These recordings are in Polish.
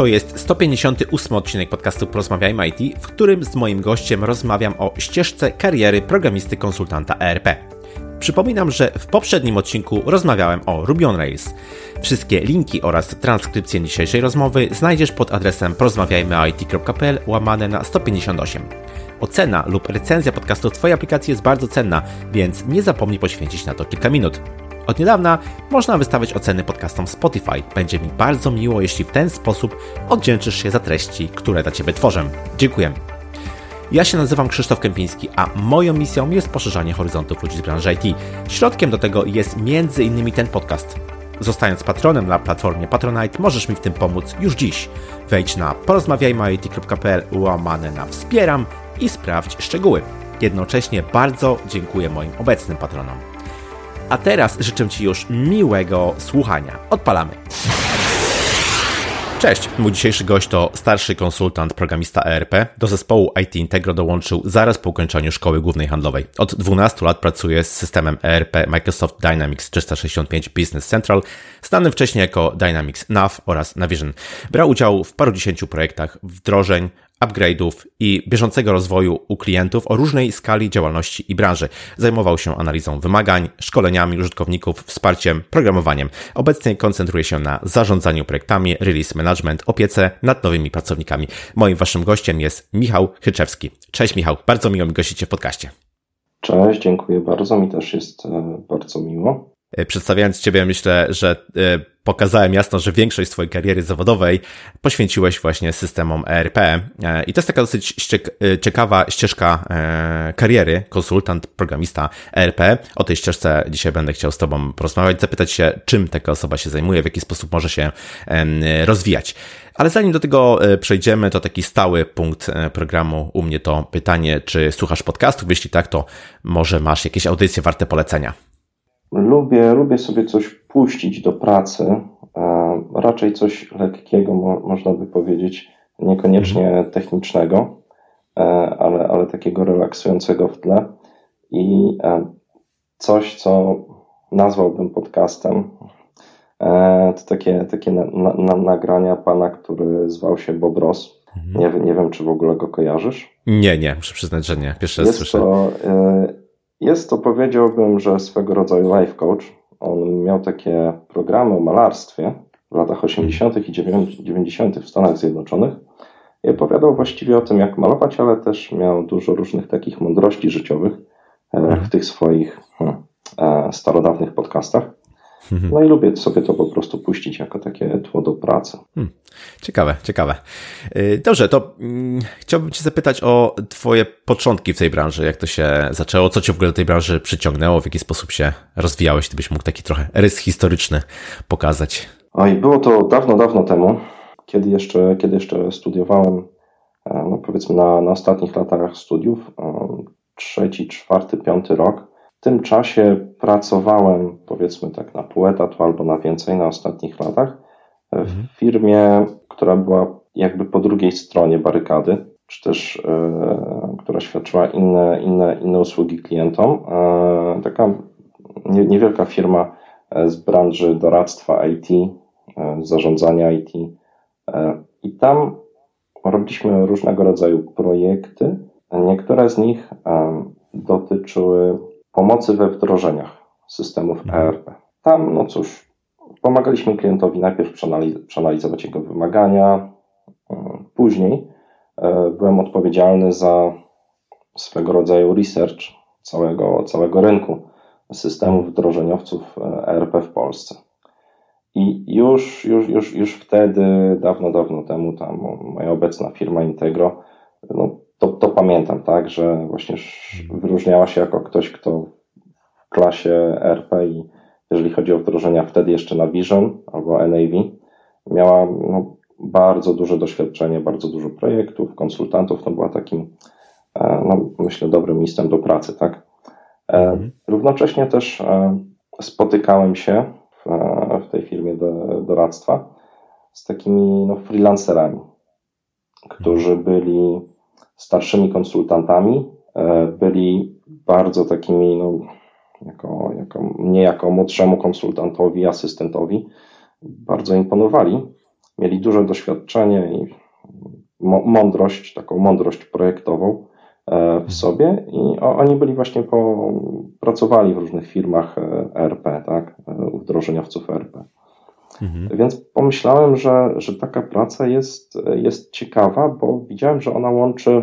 To jest 158 odcinek podcastu Porozmawiajmy IT, w którym z moim gościem rozmawiam o ścieżce kariery programisty konsultanta ERP. Przypominam, że w poprzednim odcinku rozmawiałem o Ruby on Rails. Wszystkie linki oraz transkrypcję dzisiejszej rozmowy znajdziesz pod adresem porozmawiajmyit.pl łamane na 158. Ocena lub recenzja podcastu w Twojej aplikacji jest bardzo cenna, więc nie zapomnij poświęcić na to kilka minut. Od niedawna można wystawiać oceny podcastom Spotify. Będzie mi bardzo miło, jeśli w ten sposób oddzięczysz się za treści, które dla Ciebie tworzę. Dziękuję. Ja się nazywam Krzysztof Kępiński, a moją misją jest poszerzanie horyzontów ludzi z branży IT. Środkiem do tego jest m.in. ten podcast. Zostając patronem na platformie Patronite, możesz mi w tym pomóc już dziś. Wejdź na porozmawiajmy.it.pl łamane na wspieram i sprawdź szczegóły. Jednocześnie bardzo dziękuję moim obecnym patronom. A teraz życzę Ci już miłego słuchania. Odpalamy. Cześć, mój dzisiejszy gość to starszy konsultant, programista ERP. Do zespołu IT Integro dołączył zaraz po ukończeniu szkoły głównej handlowej. Od 12 lat pracuje z systemem ERP Microsoft Dynamics 365 Business Central, znany wcześniej jako Dynamics NAV oraz Navision. Brał udział w paru dziesięciu projektach wdrożeń, upgrade'ów i bieżącego rozwoju u klientów o różnej skali działalności i branży. Zajmował się analizą wymagań, szkoleniami użytkowników, wsparciem, programowaniem. Obecnie koncentruje się na zarządzaniu projektami, release management, opiece nad nowymi pracownikami. Moim waszym gościem jest Michał Chyczewski. Cześć Michał, bardzo miło mi gościcie w podcaście. Cześć, dziękuję bardzo. Mi też jest e, bardzo miło. E, przedstawiając Ciebie, myślę, że e, pokazałem jasno, że większość swojej kariery zawodowej poświęciłeś właśnie systemom ERP. E, I to jest taka dosyć ciekawa ścieżka kariery, konsultant, programista ERP. O tej ścieżce dzisiaj będę chciał z Tobą porozmawiać, zapytać się, czym taka osoba się zajmuje, w jaki sposób może się rozwijać. Ale zanim do tego przejdziemy, to taki stały punkt programu u mnie to pytanie, czy słuchasz podcastów? Jeśli tak, to może masz jakieś audycje warte polecenia? Lubię, lubię sobie coś puścić do pracy, e, raczej coś lekkiego, można by powiedzieć, niekoniecznie mhm. technicznego, e, ale, ale takiego relaksującego w tle i e, coś, co nazwałbym podcastem. To takie, takie na, na, nagrania pana, który zwał się Bob Ross. Mhm. Nie, nie wiem, czy w ogóle go kojarzysz. Nie, nie, muszę przyznać, że nie. Pierwszy raz słyszę. To, jest to, powiedziałbym, że swego rodzaju life coach. On miał takie programy o malarstwie w latach 80. i 90. w Stanach Zjednoczonych i opowiadał właściwie o tym, jak malować, ale też miał dużo różnych takich mądrości życiowych e, w tych swoich hmm, e, starodawnych podcastach. Mhm. No i lubię sobie to po prostu puścić jako takie tło do pracy. Hmm. Ciekawe, ciekawe. Y, dobrze, to mm, chciałbym Cię zapytać o Twoje początki w tej branży. Jak to się zaczęło? Co Cię w ogóle do tej branży przyciągnęło? W jaki sposób się rozwijałeś? Gdybyś mógł taki trochę rys historyczny pokazać. Oj, było to dawno, dawno temu, kiedy jeszcze, kiedy jeszcze studiowałem, e, no powiedzmy na, na ostatnich latach studiów, e, trzeci, czwarty, piąty rok. W tym czasie pracowałem, powiedzmy tak, na pół etatu albo na więcej na ostatnich latach w mhm. firmie, która była jakby po drugiej stronie barykady, czy też e, która świadczyła inne, inne, inne usługi klientom. E, taka nie, niewielka firma e, z branży doradztwa IT, e, zarządzania IT. E, I tam robiliśmy różnego rodzaju projekty. Niektóre z nich e, dotyczyły pomocy we wdrożeniach systemów mhm. ERP. Tam, no cóż, pomagaliśmy klientowi najpierw przeanalizować jego wymagania. Mm, później e, byłem odpowiedzialny za swego rodzaju research całego, całego rynku systemów wdrożeniowców ERP w Polsce. I już, już, już, już wtedy, dawno, dawno temu, tam moja obecna firma Integro, no, to, to pamiętam, tak, że właśnie wyróżniała się jako ktoś, kto w klasie ERP i jeżeli chodzi o wdrożenia wtedy jeszcze na Vision albo NAV, miała no, bardzo duże doświadczenie, bardzo dużo projektów, konsultantów, to była takim, e, no, myślę, dobrym miejscem do pracy, tak? E, mhm. Równocześnie też e, spotykałem się w, w tej firmie do, doradztwa z takimi no, freelancerami, którzy byli starszymi konsultantami, byli bardzo takimi no, jako, jako, mnie jako młodszemu konsultantowi, asystentowi bardzo imponowali. mieli duże doświadczenie i mądrość, taką mądrość projektową e, w sobie i oni byli właśnie po, pracowali w różnych firmach ERP, tak, wdrożeniowców ERP. Mhm. Więc pomyślałem, że, że taka praca jest, jest ciekawa, bo widziałem, że ona łączy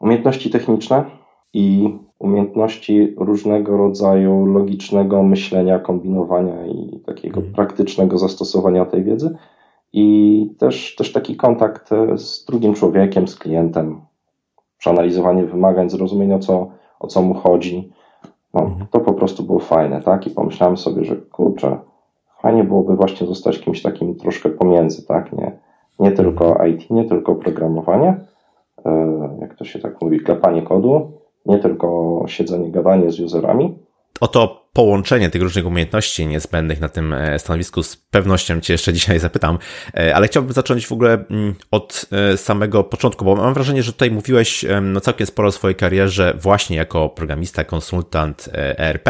umiejętności techniczne i umiejętności różnego rodzaju logicznego myślenia, kombinowania i takiego mhm. praktycznego zastosowania tej wiedzy. I też, też taki kontakt z drugim człowiekiem, z klientem, przeanalizowanie wymagań, zrozumienie o co, o co mu chodzi. No, mhm. To po prostu było fajne, tak? I pomyślałem sobie, że kurczę, fajnie byłoby właśnie zostać kimś takim troszkę pomiędzy, tak? Nie, nie tylko IT, nie tylko programowanie, e, jak to się tak mówi, klepanie kodu, nie tylko siedzenie, gadanie z userami. Oto połączenie tych różnych umiejętności niezbędnych na tym e, stanowisku z pewnością Cię jeszcze dzisiaj zapytam, e, ale chciałbym zacząć w ogóle mm, od e, samego początku, bo mam wrażenie, że tutaj mówiłeś no, całkiem sporo o swojej karierze właśnie jako programista, konsultant ERP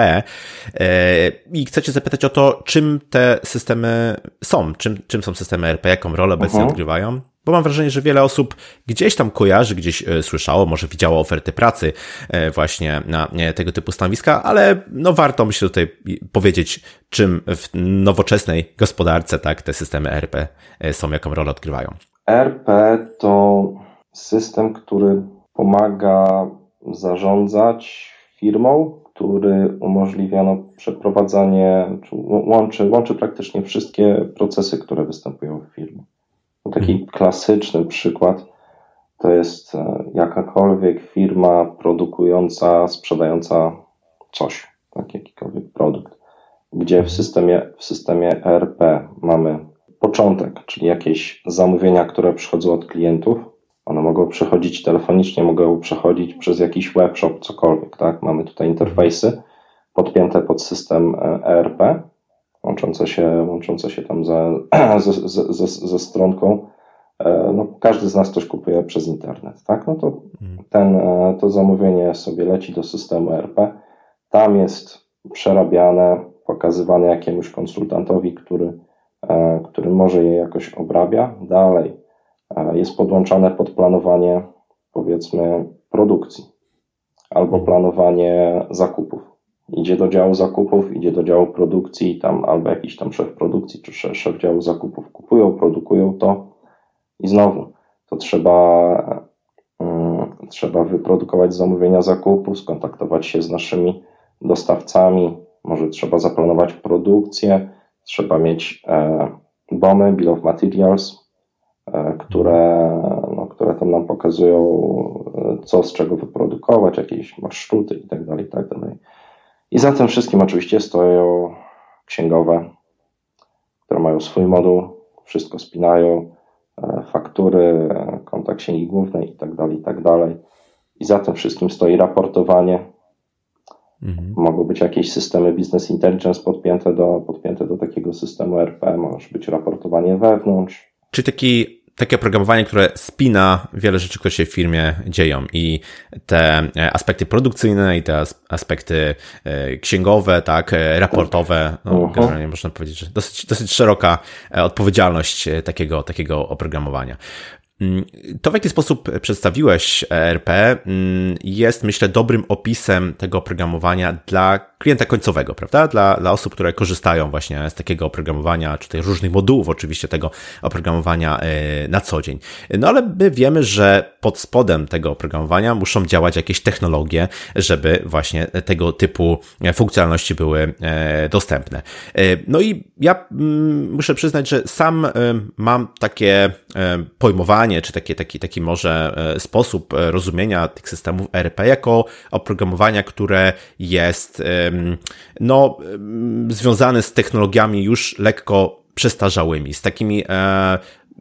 i chcę Cię zapytać o to, czym te systemy są, czym, czym są systemy ERP, jaką rolę obecnie uh mhm. -huh. odgrywają bo mam wrażenie, że wiele osób gdzieś tam kojarzy, gdzieś e, słyszało, może widziało oferty pracy e, właśnie na tego typu stanowiska, ale no warto myślę tutaj powiedzieć, czym w nowoczesnej gospodarce tak te systemy ERP e, są, jaką rolę odgrywają. ERP to system, który pomaga zarządzać firmą, który umożliwia przeprowadzanie, łączy, łączy praktycznie wszystkie procesy, które występują w firmie. No, taki mhm. klasyczny przykład to jest e, jakakolwiek firma produkująca, sprzedająca coś, tak, jakikolwiek produkt, gdzie w mhm. systemie, w systemie ERP mamy początek, czyli jakieś zamówienia, które przychodzą od klientów. One mogą przechodzić telefonicznie, mogą przechodzić przez jakiś webshop, cokolwiek, tak? Mamy tutaj interfejsy podpięte pod system ERP łączące się, łączące się tam ze, ze, ze, ze stronką. E, no, każdy z nas coś kupuje przez internet, tak? No to mhm. ten, e, to zamówienie sobie leci do systemu RP. Tam jest przerabiane, pokazywane jakiemuś konsultantowi, który, e, który może je jakoś obrabia. Dalej jest podłączane pod planowanie, powiedzmy, produkcji albo mhm. planowanie zakupów idzie do działu zakupów, idzie do działu produkcji, tam albo jakiś tam szef produkcji czy szef, szef działu zakupów kupują, produkują to i znowu to trzeba, um, trzeba wyprodukować zamówienia zakupów, skontaktować się z naszymi dostawcami, może trzeba zaplanować produkcję, trzeba mieć e, Bill of Materials, e, które, no, które tam nam pokazują, e, co z czego wyprodukować, jakieś marszruty itd., tak itd. I za tym wszystkim oczywiście stoją księgowe, które mają swój moduł, wszystko spinają, e, faktury, konta księgi głównej itd., tak itd. Tak I za tym wszystkim stoi raportowanie. Mhm. Mogą być jakieś systemy business intelligence podpięte do, podpięte do takiego systemu RP, może być raportowanie wewnątrz. Czy taki takie oprogramowanie, które spina wiele rzeczy, które się w firmie dzieją i te e, aspekty produkcyjne i te aspekty e, księgowe, tak, e, raportowe, no, generalnie można powiedzieć, że dosyć, dosyć szeroka odpowiedzialność takiego, takiego oprogramowania. Mm, to, w jaki sposób przedstawiłeś ERP, mm, jest, myślę, dobrym opisem tego oprogramowania dla klienta końcowego, prawda? Dla, dla osób, które korzystają właśnie z takiego oprogramowania, czy tych różnych modułów oczywiście tego oprogramowania e, na co dzień. No ale my wiemy, że pod spodem tego oprogramowania muszą działać jakieś technologie, żeby właśnie tego typu funkcjonalności były e, dostępne. E, no i ja mm, muszę przyznać, że sam mam takie pojmowanie, czy taki, taki, taki może sposób rozumienia tych systemów ERP jako oprogramowania, które jest no, związany z technologiami już lekko przestarzałymi, z takimi e,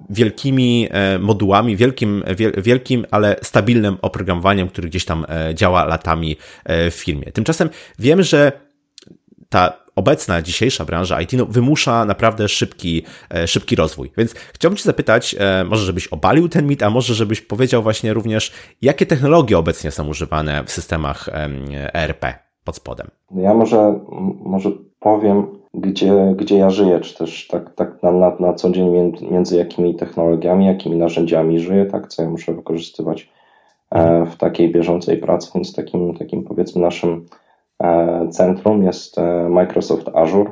wielkimi e, modułami, wielkim, wielkim, ale stabilnym oprogramowaniem, który gdzieś tam e, działa latami w firmie. Tymczasem wiemy, że ta obecna, dzisiejsza branża IT no, wymusza naprawdę szybki, szybki rozwój. Więc chciałbym Cię zapytać, może żebyś obalił ten mit, a może żebyś powiedział właśnie również, jakie technologie obecnie są używane w systemach ERP pod spodem? Ja może, może powiem, gdzie, gdzie ja żyję, czy też tak, tak na, na, na co dzień między jakimi technologiami, jakimi narzędziami żyję, tak, co ja muszę wykorzystywać e, w takiej bieżącej pracy, więc takim, takim powiedzmy naszym e, centrum jest e, Microsoft Azure,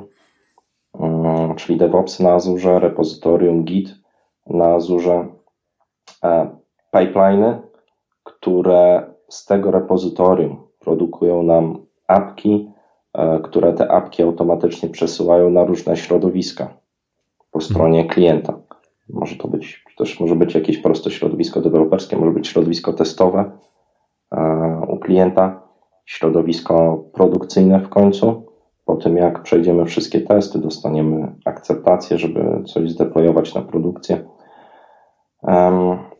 mm, czyli DevOps na Azure, repozytorium Git na Azure, pipeliny, które z tego repozytorium produkują nam apki, E, które te apki automatycznie przesyłają na różne środowiska po stronie klienta. Może to być, też może być jakieś proste środowisko deweloperskie, może być środowisko testowe e, u klienta, środowisko produkcyjne w końcu. Po tym, jak przejdziemy wszystkie testy, dostaniemy akceptację, żeby coś zdeployować na produkcję.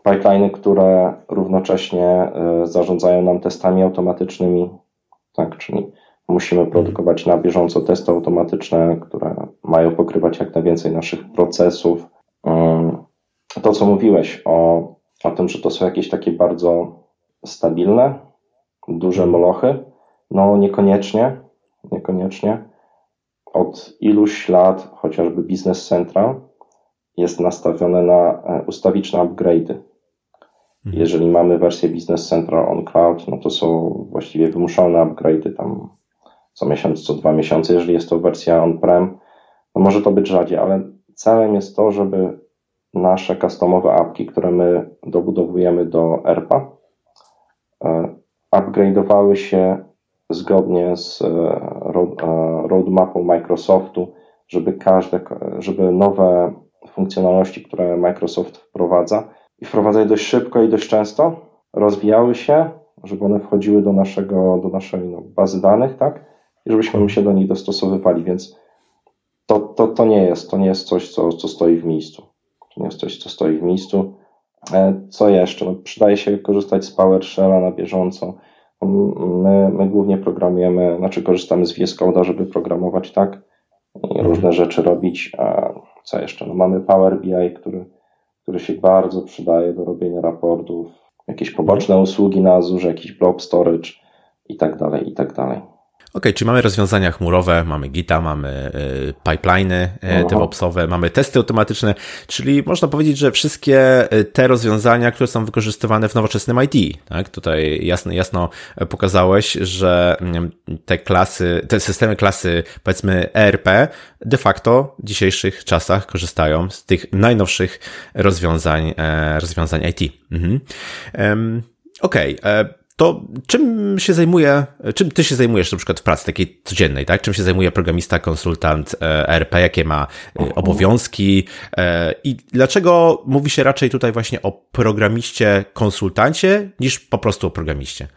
Pipeliny, które równocześnie e, zarządzają nam testami automatycznymi, tak, czyli Musimy produkować na bieżąco testy automatyczne, które mają pokrywać jak najwięcej naszych procesów. To, co mówiłeś o, o tym, że to są jakieś takie bardzo stabilne, duże molochy, no niekoniecznie, niekoniecznie. Od iluś lat chociażby Business Central jest nastawione na e, ustawiczne upgrade'y. Mhm. Jeżeli mamy wersję Business Central on Cloud, no to są właściwie wymuszone upgrade'y tam co miesiąc, co dwa miesiące, jeżeli jest to wersja on-prem. No może to być rzadziej, ale celem jest to, żeby nasze customowe apki, które my dobudowujemy do ERPA, e, upgrade'owały się zgodnie z e, e, roadmapą Microsoftu, żeby każde, żeby nowe funkcjonalności, które Microsoft wprowadza i wprowadza je dość szybko i dość często, rozwijały się, żeby one wchodziły do naszego, do naszej no, bazy danych, tak? i żebyśmy się do nich dostosowywali, więc to, to, to nie jest, to nie jest coś, co, co stoi w miejscu. To nie jest coś, co stoi w miejscu. E, co jeszcze? No, przydaje się korzystać z PowerShella na bieżąco. My, my głównie programujemy, znaczy korzystamy z VS Code'a, żeby programować tak i różne rzeczy robić. A co jeszcze? No, mamy Power BI, który, który się bardzo przydaje do robienia raportów, jakieś poboczne usługi na Azure, jakiś blob storage i tak dalej, i tak dalej. OK, czyli mamy rozwiązania chmurowe, mamy Gita, mamy y, pipeliny DevOpsowe, mamy testy automatyczne, czyli można powiedzieć, że wszystkie y, te rozwiązania, które są wykorzystywane w nowoczesnym IT, tak? Tutaj jasno, jasno pokazałeś, że mm, te klasy, te systemy klasy, powiedzmy ERP, de facto w dzisiejszych czasach korzystają z tych najnowszych rozwiązań, e, rozwiązań IT. Mhm. Okej. Okay. E, to czym się zajmuje, czym ty się zajmujesz na przykład w pracy takiej codziennej, tak? Czym się zajmuje programista, konsultant ERP, jakie ma e, obowiązki e, i dlaczego mówi się raczej tutaj właśnie o programiście, konsultancie niż po prostu o programiście?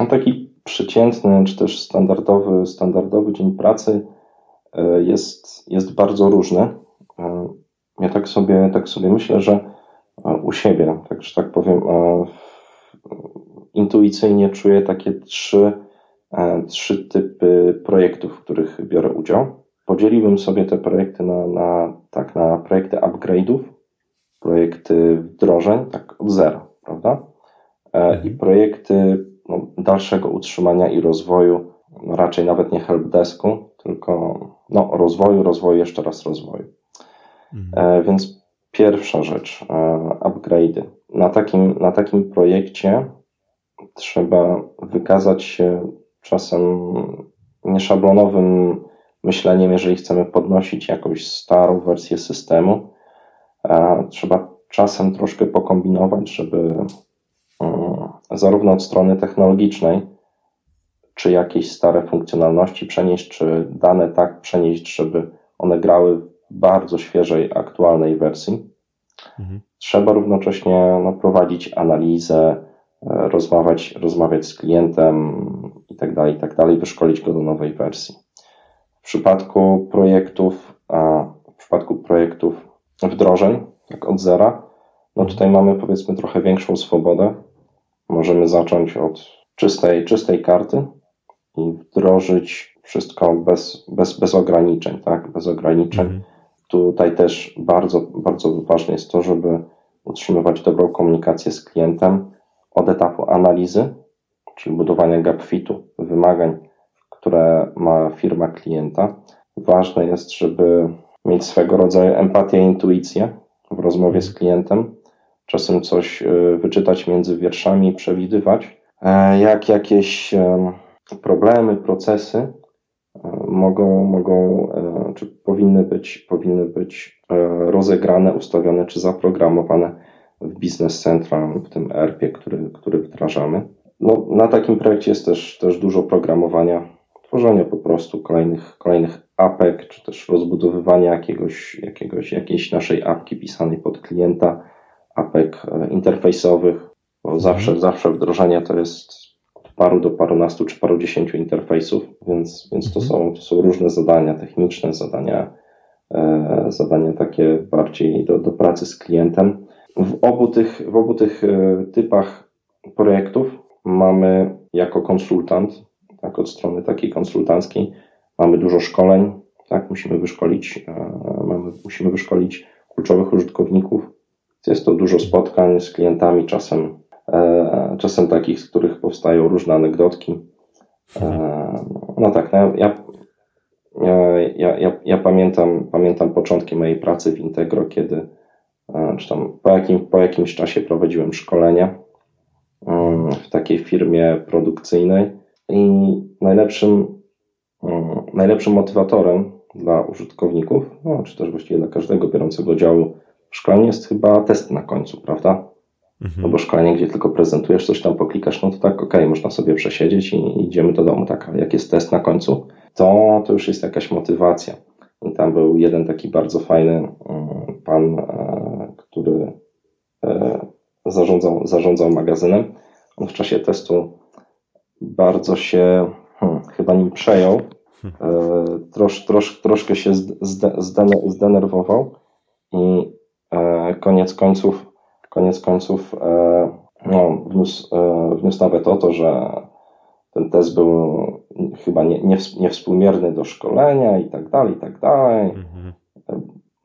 No taki przeciętny, czy też standardowy, standardowy dzień pracy e, jest, jest bardzo różny. Ja tak sobie, tak sobie myślę, że u siebie, tak, że tak powiem, intuicyjnie czuję takie trzy, e, trzy typy projektów, w których biorę udział. Podzieliłbym sobie te projekty na, na, tak, na projekty upgrade'ów, projekty wdrożeń, tak od zera, prawda? E, I projekty no, dalszego utrzymania i rozwoju, no, raczej nawet nie helpdesku, tylko no, rozwoju, rozwoju, jeszcze raz rozwoju. Mhm. E, więc pierwsza rzecz, upgrade'y. Na takim, na takim projekcie trzeba wykazać się czasem nieszablonowym myśleniem, jeżeli chcemy podnosić jakąś starą wersję systemu. Trzeba czasem troszkę pokombinować, żeby mm, zarówno od strony technologicznej, czy jakieś stare funkcjonalności przenieść, czy dane tak przenieść, żeby one grały w bardzo świeżej, aktualnej wersji. Mhm. Trzeba równocześnie no, prowadzić analizę, rozmawiać, rozmawiać z klientem i tak dalej, i tak dalej, wyszkolić go do nowej wersji. W przypadku projektów, w przypadku projektów wdrożeń, tak od zera, no tutaj mamy powiedzmy trochę większą swobodę. Możemy zacząć od czystej, czystej karty i wdrożyć wszystko bez, bez, bez ograniczeń, tak? Bez ograniczeń. Mhm. Tutaj też bardzo, bardzo ważne jest to, żeby utrzymywać dobrą komunikację z klientem, od etapu analizy, czyli budowania gap fitu, wymagań, które ma firma klienta, ważne jest, żeby mieć swego rodzaju empatię i intuicję w rozmowie z klientem. Czasem coś e, wyczytać między wierszami, przewidywać, e, jak jakieś problemy, procesy mogą, mogą czy powinny być, powinny być rozegrane, ustawione czy zaprogramowane w Business Central, w tym ERP, który, który wdrażamy. No, na takim projekcie jest też, też dużo programowania, tworzenia po prostu kolejnych, kolejnych apek, czy też rozbudowywania jakiegoś, jakiegoś, jakiejś naszej apki pisanej pod klienta, apek e, interfejsowych, bo mhm. zawsze, zawsze wdrożenie to jest od paru do parunastu czy parudziesięciu interfejsów, więc, więc to, mhm. są, to są różne zadania techniczne, zadania, e, zadania takie bardziej do, do pracy z klientem. W obu tych, w obu tych e, typach projektów mamy jako konsultant, tak, od strony takiej konsultanckiej, mamy dużo szkoleń, tak, musimy wyszkolić, e, mamy, musimy wyszkolić kluczowych użytkowników. Jest to dużo spotkań z klientami, czasem, e, czasem takich, z których powstają różne anegdotki. No tak, no ja, ja, ja, ja pamiętam, pamiętam początki mojej pracy w Integro, kiedy czy tam po, jakim, po jakimś czasie prowadziłem szkolenia mm, w takiej firmie produkcyjnej i najlepszym, mm, najlepszym motywatorem dla użytkowników, no, czy też właściwie dla każdego biorącego udziału w szkoleniu jest chyba test na końcu, prawda? Mhm. No bo szkolenie, gdzie tylko prezentujesz, coś tam poklikasz, no to tak, ok, można sobie przesiedzieć i idziemy do domu, tak, ale jak jest test na końcu, to, to już jest jakaś motywacja. I tam był jeden taki bardzo fajny mm, pan, e, który e, zarządzał, zarządzał magazynem. On w czasie testu bardzo się hmm, chyba nim przejął. E, trosz, trosz, troszkę się zdenerwował i koniec końców, koniec końców no, wniósł, wniósł nawet o to, że ten test był chyba nie, nie, niewspółmierny do szkolenia i tak dalej, i tak dalej. Mhm.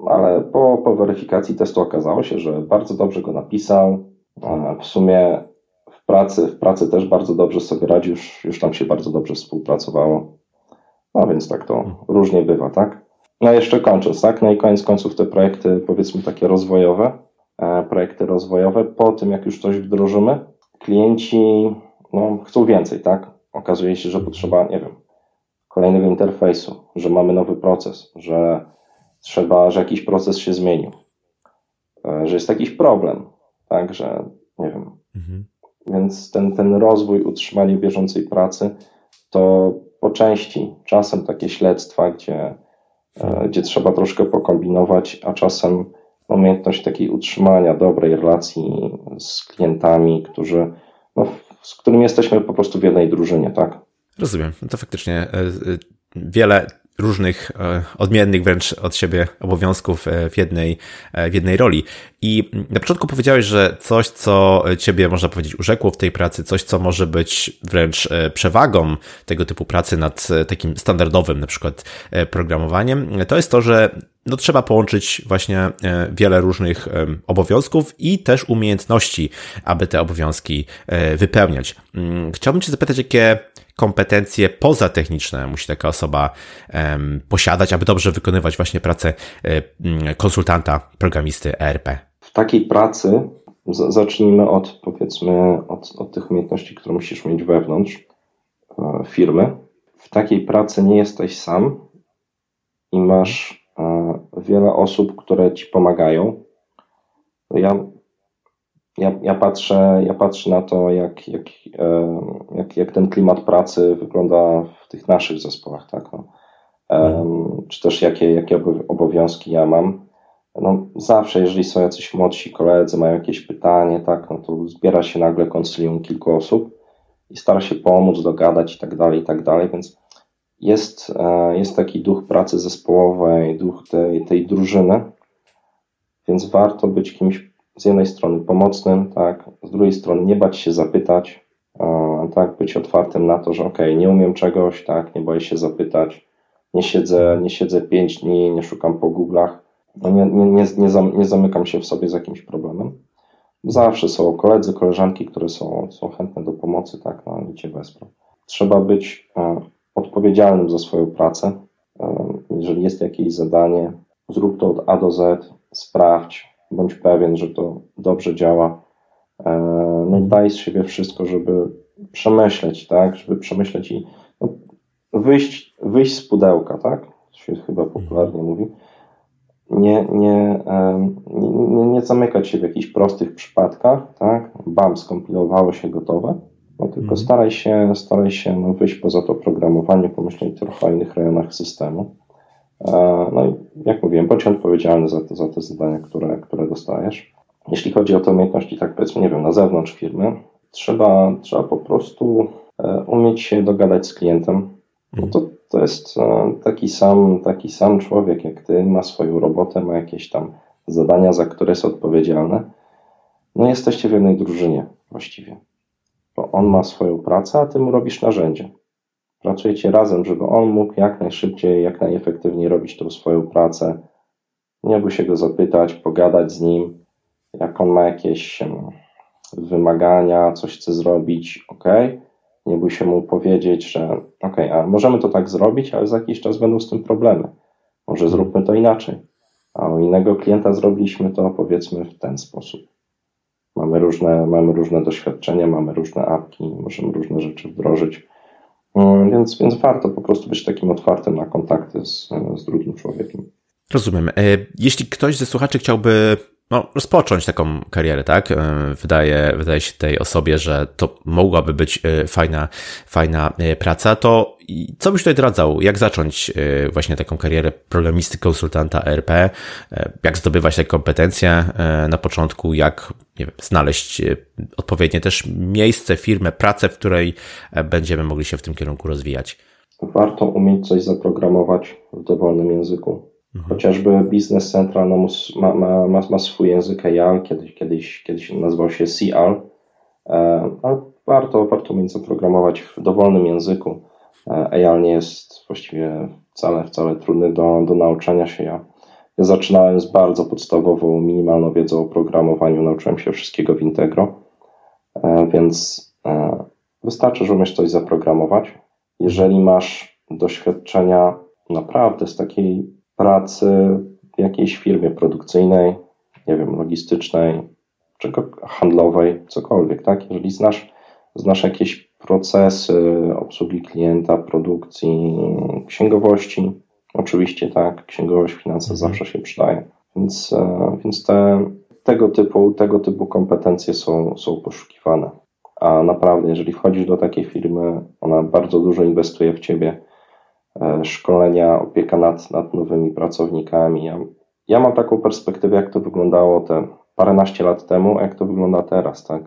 Ale po, po weryfikacji testu okazało się, że bardzo dobrze go napisał. W sumie w pracy, w pracy też bardzo dobrze sobie radzi, już, już tam się bardzo dobrze współpracowało. No więc tak to mhm. różnie bywa, tak? No jeszcze kończąc, tak? No i koniec końców te projekty, powiedzmy takie rozwojowe, e, projekty rozwojowe, po tym jak już coś wdrożymy, klienci no, chcą więcej, tak? Okazuje się, że potrzeba, nie wiem, kolejnego interfejsu, że mamy nowy proces, że trzeba, że jakiś proces się zmienił, e, że jest jakiś problem, tak, że nie wiem. Mhm. Więc ten, ten rozwój, utrzymanie bieżącej pracy to po części czasem takie śledztwa, gdzie, e, gdzie trzeba troszkę pokombinować, a czasem umiejętność takiej utrzymania dobrej relacji z klientami, którzy no, z którym jesteśmy po prostu w jednej drużynie, tak? Rozumiem. No to faktycznie e, e, wiele różnych, e, odmiennych wręcz od siebie obowiązków w jednej, w jednej roli. I na początku powiedziałeś, że coś, co ciebie, można powiedzieć, urzekło w tej pracy, coś, co może być wręcz przewagą tego typu pracy nad takim standardowym, na przykład programowaniem, to jest to, że no, trzeba połączyć właśnie e, wiele różnych obowiązków i też umiejętności, aby te obowiązki e, wypełniać. Mm, chciałbym Cię zapytać, jakie kompetencje pozatechniczne musi taka osoba posiadać, aby dobrze wykonywać właśnie pracę e, konsultanta, programisty ERP? W takiej pracy zacznijmy od powiedzmy od, od tych umiejętności, które musisz mieć wewnątrz firmy. W takiej pracy nie jesteś sam i masz wiele osób, które ci pomagają. Ja, ja, ja, patrzę, ja patrzę na to, jak, jak, e, jak, jak ten klimat pracy wygląda w tych naszych zespołach, tak? No. Czy też jakie, jakie obowiązki ja mam. No, zawsze, jeżeli są jacyś młodsi koledzy, mają jakieś pytanie, tak, no to zbiera się nagle konsylium kilku osób i stara się pomóc, dogadać i tak dalej, i tak dalej, więc jest, e, jest taki duch pracy zespołowej, duch tej, tej drużyny, więc warto być kimś z jednej strony pomocnym, tak, z drugiej strony nie bać się zapytać, e, tak, być otwartym na to, że ok, nie umiem czegoś, tak, nie boję się zapytać, nie siedzę, nie siedzę pięć dni, nie szukam po Google'ach, no nie, nie, nie, nie, zamykam się w sobie z jakimś problemem. Zawsze są koledzy, koleżanki, które są, są chętne do pomocy, tak, no i cię wesprą. Trzeba być e, odpowiedzialnym za swoją pracę. Jeżeli jest jakieś zadanie, zrób to od A do Z, sprawdź, bądź pewien, że to dobrze działa. E, no, daj z siebie wszystko, żeby przemyśleć, tak? Żeby przemyśleć i no, wyjść, wyjść z pudełka, tak? To się chyba popularnie mówi. Nie, nie, nie, nie zamykać się w jakichś prostych przypadkach, tak? Bam, skompilowało się gotowe. No, tylko mhm. staraj się, staraj się no, wyjść poza to programowanie, pomyśleć trochę o innych rejonach systemu. E, no i jak mówiłem, bądź odpowiedzialny za, to, za te zadania, które, które dostajesz. Jeśli chodzi o te umiejętności, tak powiedzmy, nie wiem, na zewnątrz firmy, trzeba, trzeba po prostu e, umieć się dogadać z klientem. To, to jest e, taki sam, taki sam człowiek jak ty, ma swoją robotę, ma jakieś tam zadania, za które jest odpowiedzialny. No jesteście w jednej drużynie właściwie. Bo on ma swoją pracę, a ty mu robisz narzędzie. Pracujecie razem, żeby on mógł jak najszybciej, jak najefektywniej robić tą swoją pracę. Nie bój się go zapytać, pogadać z nim, jak on ma jakieś wymagania, coś chce zrobić, ok. Nie bój się mu powiedzieć, że ok, a możemy to tak zrobić, ale za jakiś czas będą z tym problemy. Może zróbmy to inaczej. A u innego klienta zrobiliśmy to powiedzmy w ten sposób. Mamy różne, mamy różne doświadczenia, mamy różne apki, możemy różne rzeczy wdrożyć. Mm, więc, więc warto po prostu być takim otwartym na kontakty z, z drugim człowiekiem. Rozumiem. E, jeśli ktoś ze słuchaczy chciałby no, rozpocząć taką karierę, tak? E, wydaje, wydaje się tej osobie, że to mogłaby być e, fajna, fajna praca, to co byś tutaj doradzał? Jak zacząć właśnie taką karierę programisty, konsultanta RP? Jak zdobywać te kompetencje na początku? Jak nie wiem, znaleźć odpowiednie też miejsce, firmę, pracę, w której będziemy mogli się w tym kierunku rozwijać? Warto umieć coś zaprogramować w dowolnym języku Mhm. Chociażby Business Central no, ma, ma, ma, ma swój język EAL, kiedyś, kiedyś, kiedyś nazywał się CAL, e, ale warto, warto umieć zaprogramować w dowolnym języku. EAL nie jest właściwie wcale, wcale trudny do, do nauczenia się. Ja, ja zaczynałem z bardzo podstawową, minimalną wiedzą o programowaniu, nauczyłem się wszystkiego w Integro, e, więc e, wystarczy, że umiesz coś zaprogramować. Jeżeli masz doświadczenia naprawdę z takiej pracy w jakiejś firmie produkcyjnej, nie wiem, logistycznej, czego handlowej, cokolwiek, tak? Jeżeli znasz, znasz jakieś procesy obsługi klienta, produkcji, księgowości, oczywiście tak, księgowość, finanse mhm. zawsze się przydaje. Więc, e, więc te, tego, typu, tego typu kompetencje są, są poszukiwane. A naprawdę, jeżeli wchodzisz do takiej firmy, ona bardzo dużo inwestuje w ciebie, E, szkolenia, opieka nad, nad nowymi pracownikami. Ja, ja mam taką perspektywę, jak to wyglądało te paręnaście lat temu, a jak to wygląda teraz, tak?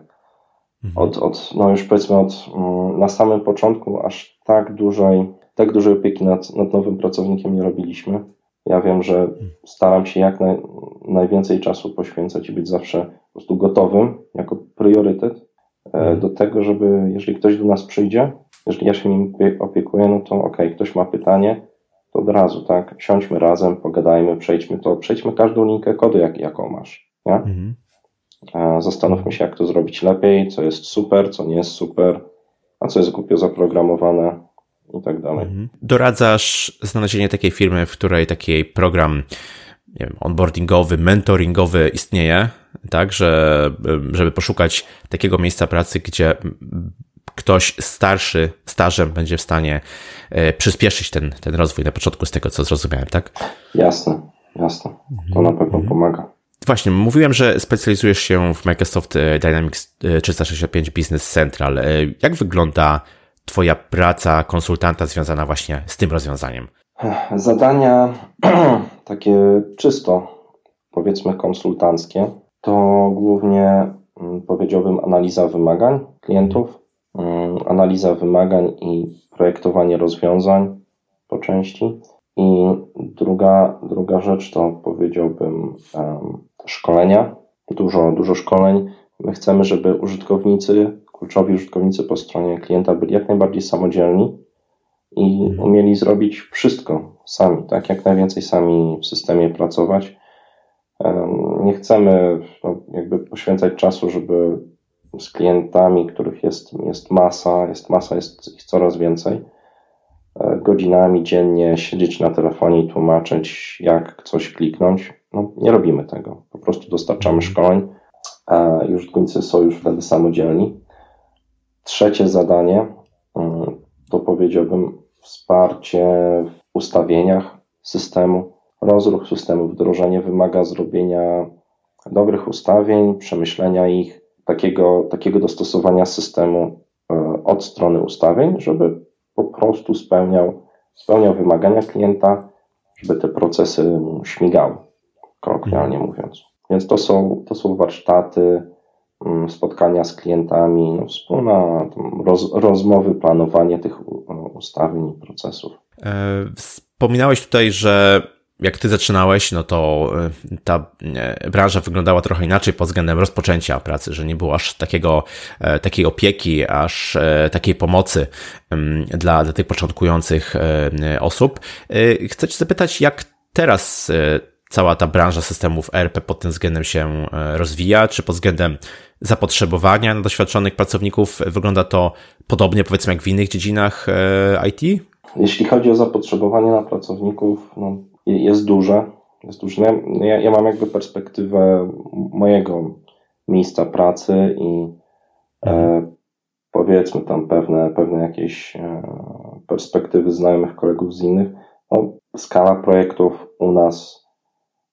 Mhm. Od, od, no już powiedzmy od, mm, na samym początku aż tak dużej, tak dużej opieki nad, nad nowym pracownikiem nie robiliśmy. Ja wiem, że staram się jak naj, najwięcej czasu poświęcać i być zawsze po prostu gotowym jako priorytet e, mhm. do tego, żeby jeżeli ktoś do nas przyjdzie, jeżeli ja się nim opiekuję, no to ok, ktoś ma pytanie, to od razu, tak, siądźmy razem, pogadajmy, przejdźmy to, przejdźmy każdą linkę kodu, jak, jaką masz, nie? Mhm. Zastanówmy się, jak to zrobić lepiej, co jest super, co nie jest super, a co jest głupio zaprogramowane i tak dalej. Mhm. Doradzasz znalezienie takiej firmy, w której taki program nie wiem, onboardingowy, mentoringowy istnieje, tak, że, żeby poszukać takiego miejsca pracy, gdzie ktoś starszy, stażem będzie w stanie e, przyspieszyć ten, ten rozwój na początku z tego, co zrozumiałem, tak? Jasne, jasne. To na pewno mhm. pomaga. Właśnie, mówiłem, że specjalizujesz się w Microsoft e, Dynamics 365 e, Business Central. Jak wygląda Twoja praca konsultanta związana właśnie z tym rozwiązaniem? Zadania takie czysto, powiedzmy, konsultanckie, to głównie mm, powiedziałbym analiza wymagań klientów, Mm, analiza wymagań i projektowanie rozwiązań po części. I druga, druga rzecz to powiedziałbym szkolenia. Dużo, dużo szkoleń. My chcemy, żeby użytkownicy, kluczowi użytkownicy po stronie klienta byli jak najbardziej samodzielni i mhm. umieli zrobić wszystko sami, tak jak najwięcej sami w systemie pracować. Nie chcemy no, jakby poświęcać czasu, żeby z klientami, których jest, jest masa, jest masa, jest ich coraz więcej. godzinami dziennie siedzieć na telefonie i tłumaczyć, jak coś kliknąć. No, nie robimy tego. Po prostu dostarczamy mhm. szkoleń, a użytkownicy są już wtedy samodzielni. Trzecie zadanie mm, to powiedziałbym wsparcie w ustawieniach systemu. Rozruch systemu, wdrożenie wymaga zrobienia dobrych ustawień, przemyślenia ich, takiego, takiego dostosowania systemu e, od strony ustawień, żeby po prostu spełniał, spełniał wymagania klienta, żeby te procesy śmigały, kolokwialnie mhm. mówiąc. Więc to są, to są warsztaty, spotkania z klientami, no, wspólna roz, rozmowy, planowanie tych ustawień i procesów. E, wspominałeś tutaj, że jak ty zaczynałeś, no to y, ta y, branża wyglądała trochę inaczej pod względem rozpoczęcia pracy, że nie było aż takiego, e, takiej opieki, aż e, takiej pomocy dla, dla tych początkujących osób. Chcę cię zapytać, jak teraz cała ta branża systemów ERP pod tym względem się rozwija? Czy pod względem zapotrzebowania na doświadczonych pracowników wygląda to podobnie, powiedzmy, jak w innych dziedzinach IT? Jeśli chodzi o zapotrzebowanie na pracowników, no, jest duże. Jest duże. Ja, ja mam jakby perspektywę mojego miejsca pracy i e, mhm. powiedzmy tam pewne, pewne jakieś e, perspektywy znajomych kolegów z innych. No, skala projektów u nas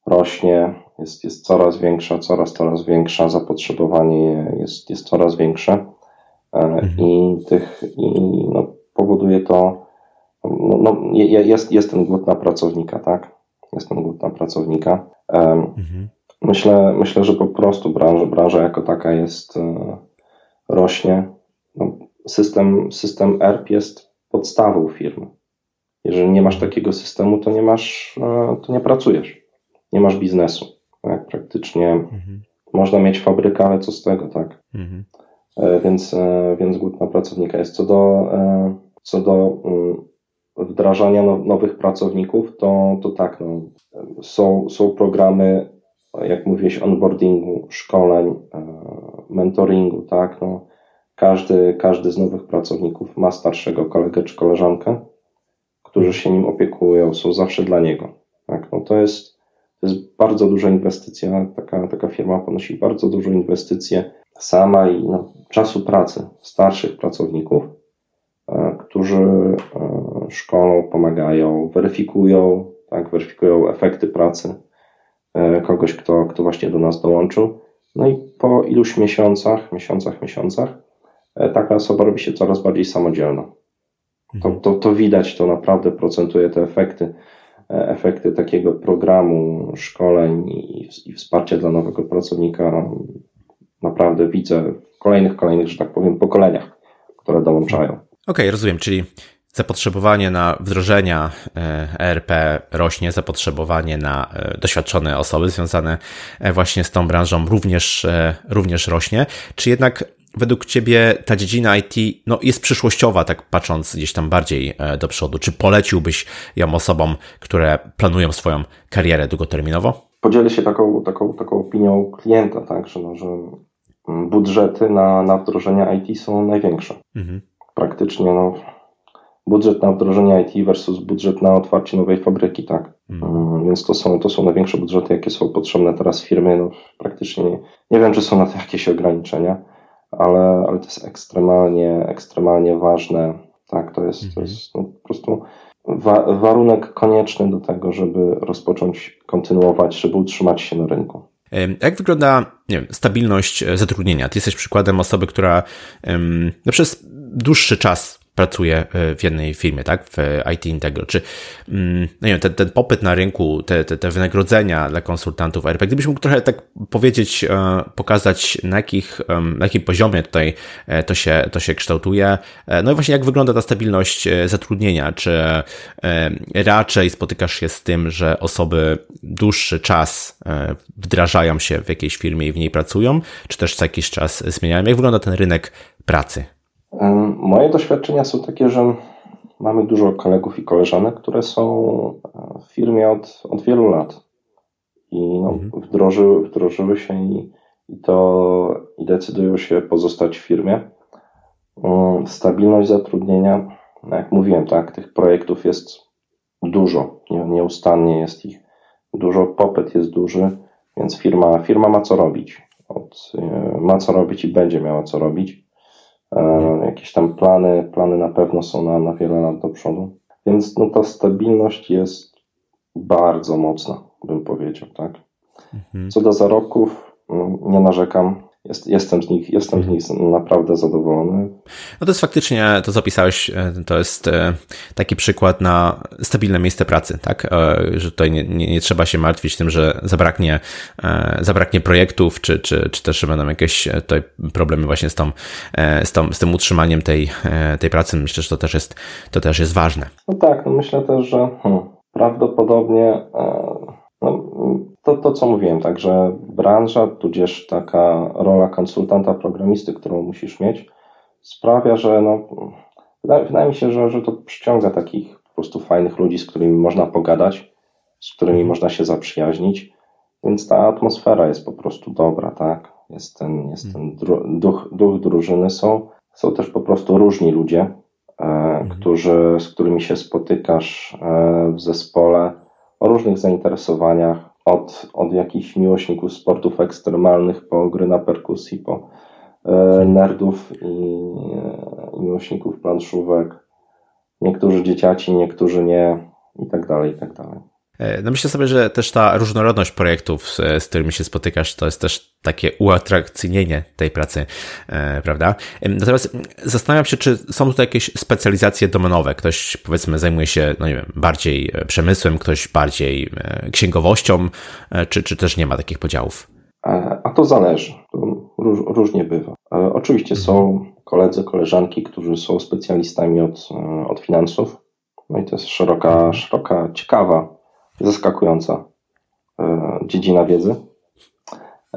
rośnie, jest, jest coraz większa, coraz, coraz większa, zapotrzebowanie jest, jest coraz większe e, mhm. i tych, i no, powoduje to no, no, jest, jest ten głód na pracownika, tak? Jest ten głód na pracownika. Mhm. Myślę, myślę, że po prostu branża, branża jako taka jest, e, rośnie. No, system, system ERP jest podstawą firmy. Jeżeli nie masz takiego systemu, to nie masz, e, to nie pracujesz. Nie masz biznesu. Tak? Praktycznie mhm. można mieć fabrykę, ale co z tego, tak? Mhm. E, więc, więc głód na pracownika jest. Co do, co do mm, wdrażania nowych pracowników, to, to tak, no, są, są programy, jak mówiłeś, onboardingu, szkoleń, e, mentoringu, tak, no, każdy, każdy z nowych pracowników ma starszego kolegę czy koleżankę, którzy się nim opiekują, są zawsze dla niego, tak, no, to jest, to jest bardzo duża inwestycja, taka, taka firma ponosi bardzo dużą inwestycję sama i no, czasu pracy starszych pracowników, e, którzy e, szkolą, pomagają, weryfikują, tak, weryfikują efekty pracy e, kogoś, kto, kto właśnie do nas dołączył. No i po iluś miesiącach, miesiącach, miesiącach, taka osoba robi się coraz bardziej samodzielna. To, to, to widać, to naprawdę procentuje te efekty, efekty takiego programu, szkoleń i, wsparcia dla nowego pracownika. Naprawdę widzę w kolejnych, kolejnych, że tak powiem, pokoleniach, które dołączają. Okej, okay, rozumiem, czyli zapotrzebowanie na wdrożenia ERP rośnie, zapotrzebowanie na e, doświadczone osoby związane e, właśnie z tą branżą również, e, również rośnie. Czy jednak według Ciebie ta dziedzina IT no, jest przyszłościowa, tak patrząc gdzieś tam bardziej do przodu? Czy poleciłbyś ją osobom, które planują swoją karierę długoterminowo? Podzielę się taką, taką, taką opinią klienta, tak, że, no, że budżety na, na wdrożenia IT są największe. Mhm. Praktycznie no, budżet na wdrożenie IT versus budżet na otwarcie nowej fabryki, tak? Mm. Więc to są, to są największe budżety, jakie są potrzebne teraz firmy. No, praktycznie nie, nie wiem, czy są na to jakieś ograniczenia, ale, ale to jest ekstremalnie, ekstremalnie ważne. Tak, to jest, to mhm. jest no, po prostu wa warunek konieczny do tego, żeby rozpocząć, kontynuować, żeby utrzymać się na rynku. Jak wygląda nie wiem, stabilność e, zatrudnienia? Ty jesteś przykładem osoby, która no, przez dłuższy czas pracuje e, w jednej firmie, tak, w IT Integro, czy mm, no wiem, ten, ten popyt na rynku, te, te, te wynagrodzenia dla konsultantów ERP, gdybyś mógł trochę tak powiedzieć, e, pokazać na, jakich, na jakim poziomie tutaj e, to się, to się kształtuje, no i właśnie jak wygląda ta stabilność zatrudnienia, czy raczej spotykasz się z tym, że osoby dłuższy czas wdrażają się w jakiejś firmie i w niej pracują, czy też co jakiś czas zmieniają, jak wygląda ten rynek pracy? Moje doświadczenia są takie, że mamy dużo kolegów i koleżanek, które są e, w firmie od, od wielu lat i no, mhm. wdrożyły, wdrożyły się i, i to i decydują się pozostać w firmie. Stabilność zatrudnienia jak mówiłem, tak, tych projektów jest dużo, nie, nieustannie jest ich dużo, popyt jest duży, więc firma, firma ma co robić. Od, e, ma co robić i będzie miała co robić. E, jakieś tam plany, plany na pewno są na, na wiele lat do przodu. Więc no, ta stabilność jest bardzo mocna, bym powiedział, tak. Mhm. Co do zarobków, no, nie narzekam. Jest, jestem, z nich, jestem z nich naprawdę zadowolony. No to jest faktycznie, to co opisałeś, e, to jest e, taki przykład na stabilne miejsce pracy, tak? E, że tutaj nie, nie, nie trzeba się martwić tym, że zabraknie, zabraknie projektów, czy, czy, czy też będą jakieś tutaj problemy właśnie z, tą, z, tą, z tym utrzymaniem tej, tej pracy. Myślę, że to też jest, to też jest ważne. No tak, no myślę też, że hmm, prawdopodobnie no, to, to, co mówiłem, także branża, tudzież taka rola konsultanta programisty, którą musisz mieć, sprawia, że no, wydaje, wydaje mi się, że, że to przyciąga takich po prostu fajnych ludzi, z którymi można pogadać, z którymi mhm. można się zaprzyjaźnić, więc ta atmosfera jest po prostu dobra, tak? Jest ten, jest ten mhm. duch, duch drużyny, są, są też po prostu różni ludzie, e, mhm. którzy, z którymi się spotykasz e, w zespole o różnych zainteresowaniach, od, od jakichś miłośników sportów ekstremalnych po gry na perkusji, po e, nerdów i, e, miłośników planszówek. Niektórzy dzieciaci, niektórzy nie i tak dalej, i tak dalej. E, no myślę sobie, że też ta różnorodność projektów, z którymi się spotykasz, to jest też takie uatrakcyjnienie tej pracy, e, prawda? Natomiast zastanawiam się, czy są tutaj jakieś specjalizacje domenowe. Ktoś, powiedzmy, zajmuje się, no nie wiem, bardziej e, przemysłem, ktoś bardziej księgowością, czy, czy też nie ma takich podziałów? A to zależy. To róż, różnie bywa. Oczywiście mhm. są koledzy, koleżanki, którzy są specjalistami od, od finansów. No i to jest szeroka, mhm. szeroka, ciekawa zaskakująca e, dziedzina wiedzy.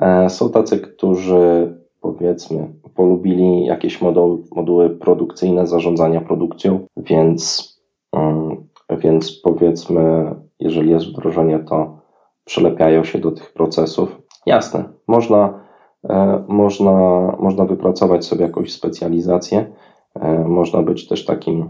E, są tacy, którzy powiedzmy polubili jakieś moduły, moduły produkcyjne zarządzania produkcją, więc, mm, więc powiedzmy, jeżeli jest wdrożenie, to przylepiają się do tych procesów. Jasne, można, e, można, można wypracować sobie jakąś specjalizację, można być też takim,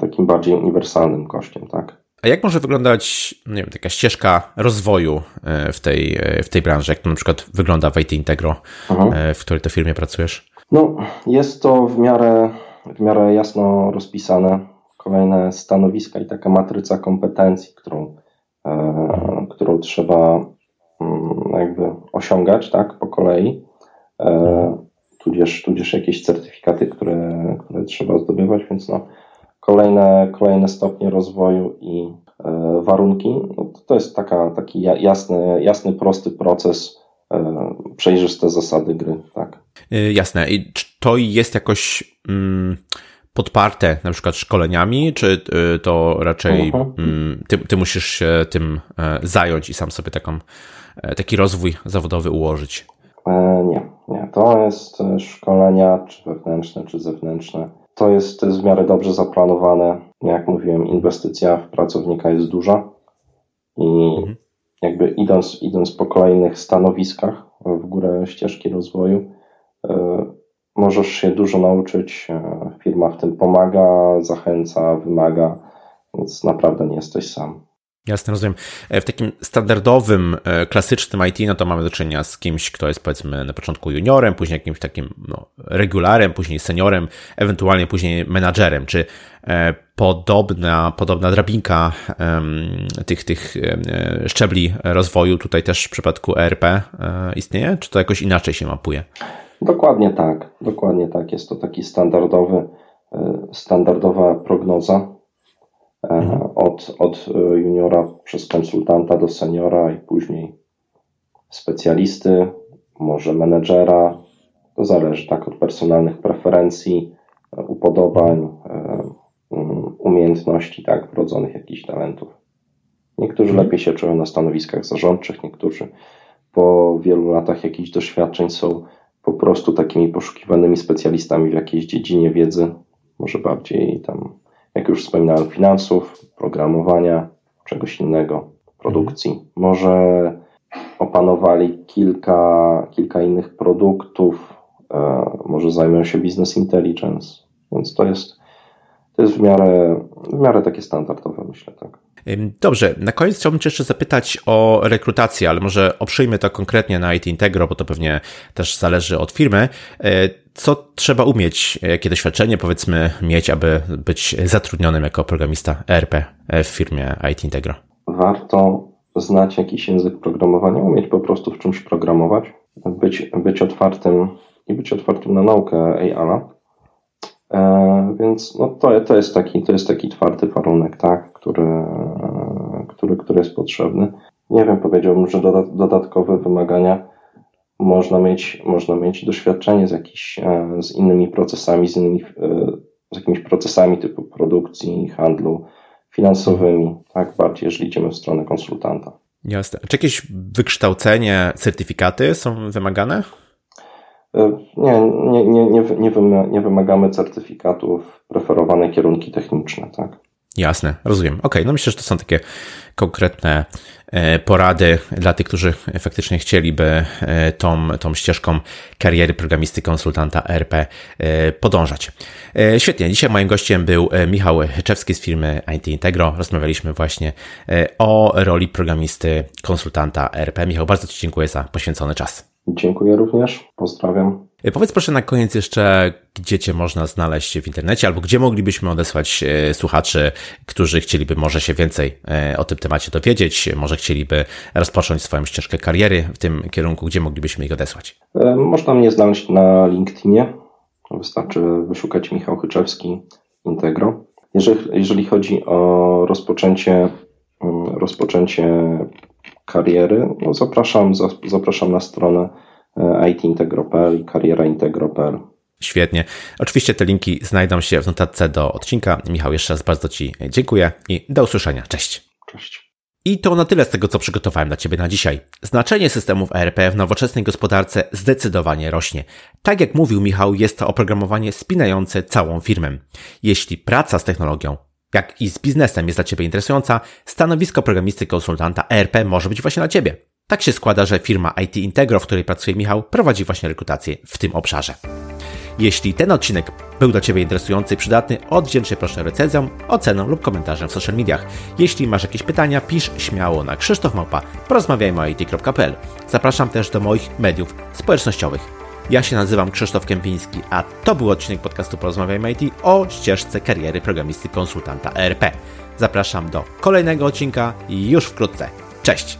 takim bardziej uniwersalnym kościem, tak? A jak może wyglądać, nie wiem, taka ścieżka rozwoju e, w tej, e, w tej branży? Jak to na przykład wygląda w IT Integro, mhm. E, w której to firmie pracujesz? No, jest to w miarę, w miarę jasno rozpisane. Kolejne stanowiska i taka matryca kompetencji, którą, e, którą trzeba mm, jakby osiągać, tak, po kolei. E, tudzież, tudzież jakieś certyfikaty, które, które trzeba zdobywać, więc no, kolejne, kolejne stopnie rozwoju i e, warunki. No to jest taka, taki jasny, jasny, prosty proces, e, przejrzyste zasady gry. Tak. E, jasne. I czy to jest jakoś mm, podparte na przykład szkoleniami, czy to raczej mhm. mm, ty, ty musisz się tym zająć i sam sobie taką, taki rozwój zawodowy ułożyć? Nie, nie. To jest szkolenia, czy wewnętrzne, czy zewnętrzne to jest, to jest w miarę dobrze zaplanowane. Jak mówiłem, inwestycja w pracownika jest duża i mhm. jakby idąc, idąc po kolejnych stanowiskach w górę ścieżki rozwoju, y, możesz się dużo nauczyć. E, firma w tym pomaga, zachęca, wymaga, więc naprawdę nie jesteś sam. Jasne, rozumiem. E, w takim standardowym, e, klasycznym IT, no to mamy do czynienia z kimś, kto jest powiedzmy na początku juniorem, później jakimś takim no, regularem, później seniorem, ewentualnie później menadżerem. Czy e, podobna, podobna drabinka tych, tych szczebli rozwoju tutaj też w przypadku ERP istnieje? Czy to jakoś inaczej się mapuje? Dokładnie tak, dokładnie tak. Jest to taki standardowy, standardowa prognoza Mhm. od, od e, juniora przez konsultanta do seniora i później specjalisty, może menedżera. To zależy tak od personalnych preferencji, e, upodobań, e, umiejętności, tak, wrodzonych jakichś talentów. Niektórzy mhm. lepiej się czują na stanowiskach zarządczych, niektórzy po wielu latach jakichś doświadczeń są po prostu takimi poszukiwanymi specjalistami w jakiejś dziedzinie wiedzy, może bardziej tam jak już wspominałem, finansów, programowania, czegoś innego, produkcji. Może opanowali kilka, kilka innych produktów, e, może zajmują się business intelligence, więc to jest, to jest w miarę, w miarę takie standardowe, myślę, tak. Dobrze, na koniec chciałbym Cię jeszcze zapytać o rekrutację, ale może oprzyjmy to konkretnie na IT Integro, bo to pewnie też zależy od firmy. E, co trzeba umieć, jakie doświadczenie powiedzmy mieć, aby być zatrudnionym jako programista ERP w firmie IT Integro? Warto znać jakiś język programowania, umieć po prostu w czymś programować, być, być otwartym i być otwartym na naukę AI-a. E, więc no to, to, jest taki, to jest taki twardy warunek, tak, który, który, który jest potrzebny. Nie wiem, powiedziałbym, że dodatkowe wymagania można mieć, można mieć doświadczenie z, jakiś, e, z innymi procesami, z, innymi, e, z jakimiś procesami typu produkcji, handlu finansowymi, tak, bardziej jeżeli idziemy w stronę konsultanta. Jasne. Czy jakieś wykształcenie, certyfikaty są wymagane? E, nie, nie, nie, nie, nie wymagamy certyfikatów, preferowane kierunki techniczne, tak. Jasne, rozumiem. Ok, no myślę, że to są takie konkretne e, porady dla tych, którzy faktycznie chcieliby e, tą, tą ścieżką kariery programisty konsultanta RP podążać. Świetnie. Dzisiaj moim gościem był Michał Hyczewski z firmy IT Integro. Rozmawialiśmy właśnie o roli programisty konsultanta RP. Michał, bardzo Ci dziękuję za poświęcony czas. Dziękuję również. Pozdrawiam. E, powiedz proszę na koniec jeszcze, gdzie Cię można znaleźć w internecie, albo gdzie moglibyśmy odesłać e, słuchaczy, którzy chcieliby może się więcej e, o tym temacie dowiedzieć, może chcieliby rozpocząć swoją ścieżkę kariery w tym kierunku, gdzie moglibyśmy ich odesłać? Można mnie znaleźć na LinkedInie. Wystarczy wyszukać Michał Chyczewski Integro. Jeżeli, jeżeli chodzi o rozpoczęcie, mm, rozpoczęcie kariery, no zapraszam, zapraszam na stronę e, itintegro.pl i karieraintegro.pl. Świetnie. Oczywiście te linki znajdą się w notatce do odcinka. Michał, jeszcze raz bardzo Ci dziękuję i do usłyszenia. Cześć. Cześć. I to na tyle z tego, co przygotowałem dla Ciebie na dzisiaj. Znaczenie systemów ERP w nowoczesnej gospodarce zdecydowanie rośnie. Tak jak mówił Michał, jest to oprogramowanie spinające całą firmę. Jeśli praca z technologią jak i z biznesem jest dla Ciebie interesująca, stanowisko programisty konsultanta ERP może być właśnie dla Ciebie. Tak się składa, że firma IT Integro, w której pracuje Michał, prowadzi właśnie rekrutację w tym obszarze. Jeśli ten odcinek był dla Ciebie interesujący i przydatny, odwdzięczaj proszę recenzją, oceną lub komentarzem w social mediach. Jeśli masz jakieś pytania, pisz śmiało na krzysztofmałpa porozmawiajmy Zapraszam też do moich mediów społecznościowych. Ja się nazywam Krzysztof Kępiński, a to był odcinek podcastu Porozmawiajmy IT o ścieżce kariery programisty konsultanta ERP. Zapraszam do kolejnego odcinka już wkrótce. Cześć!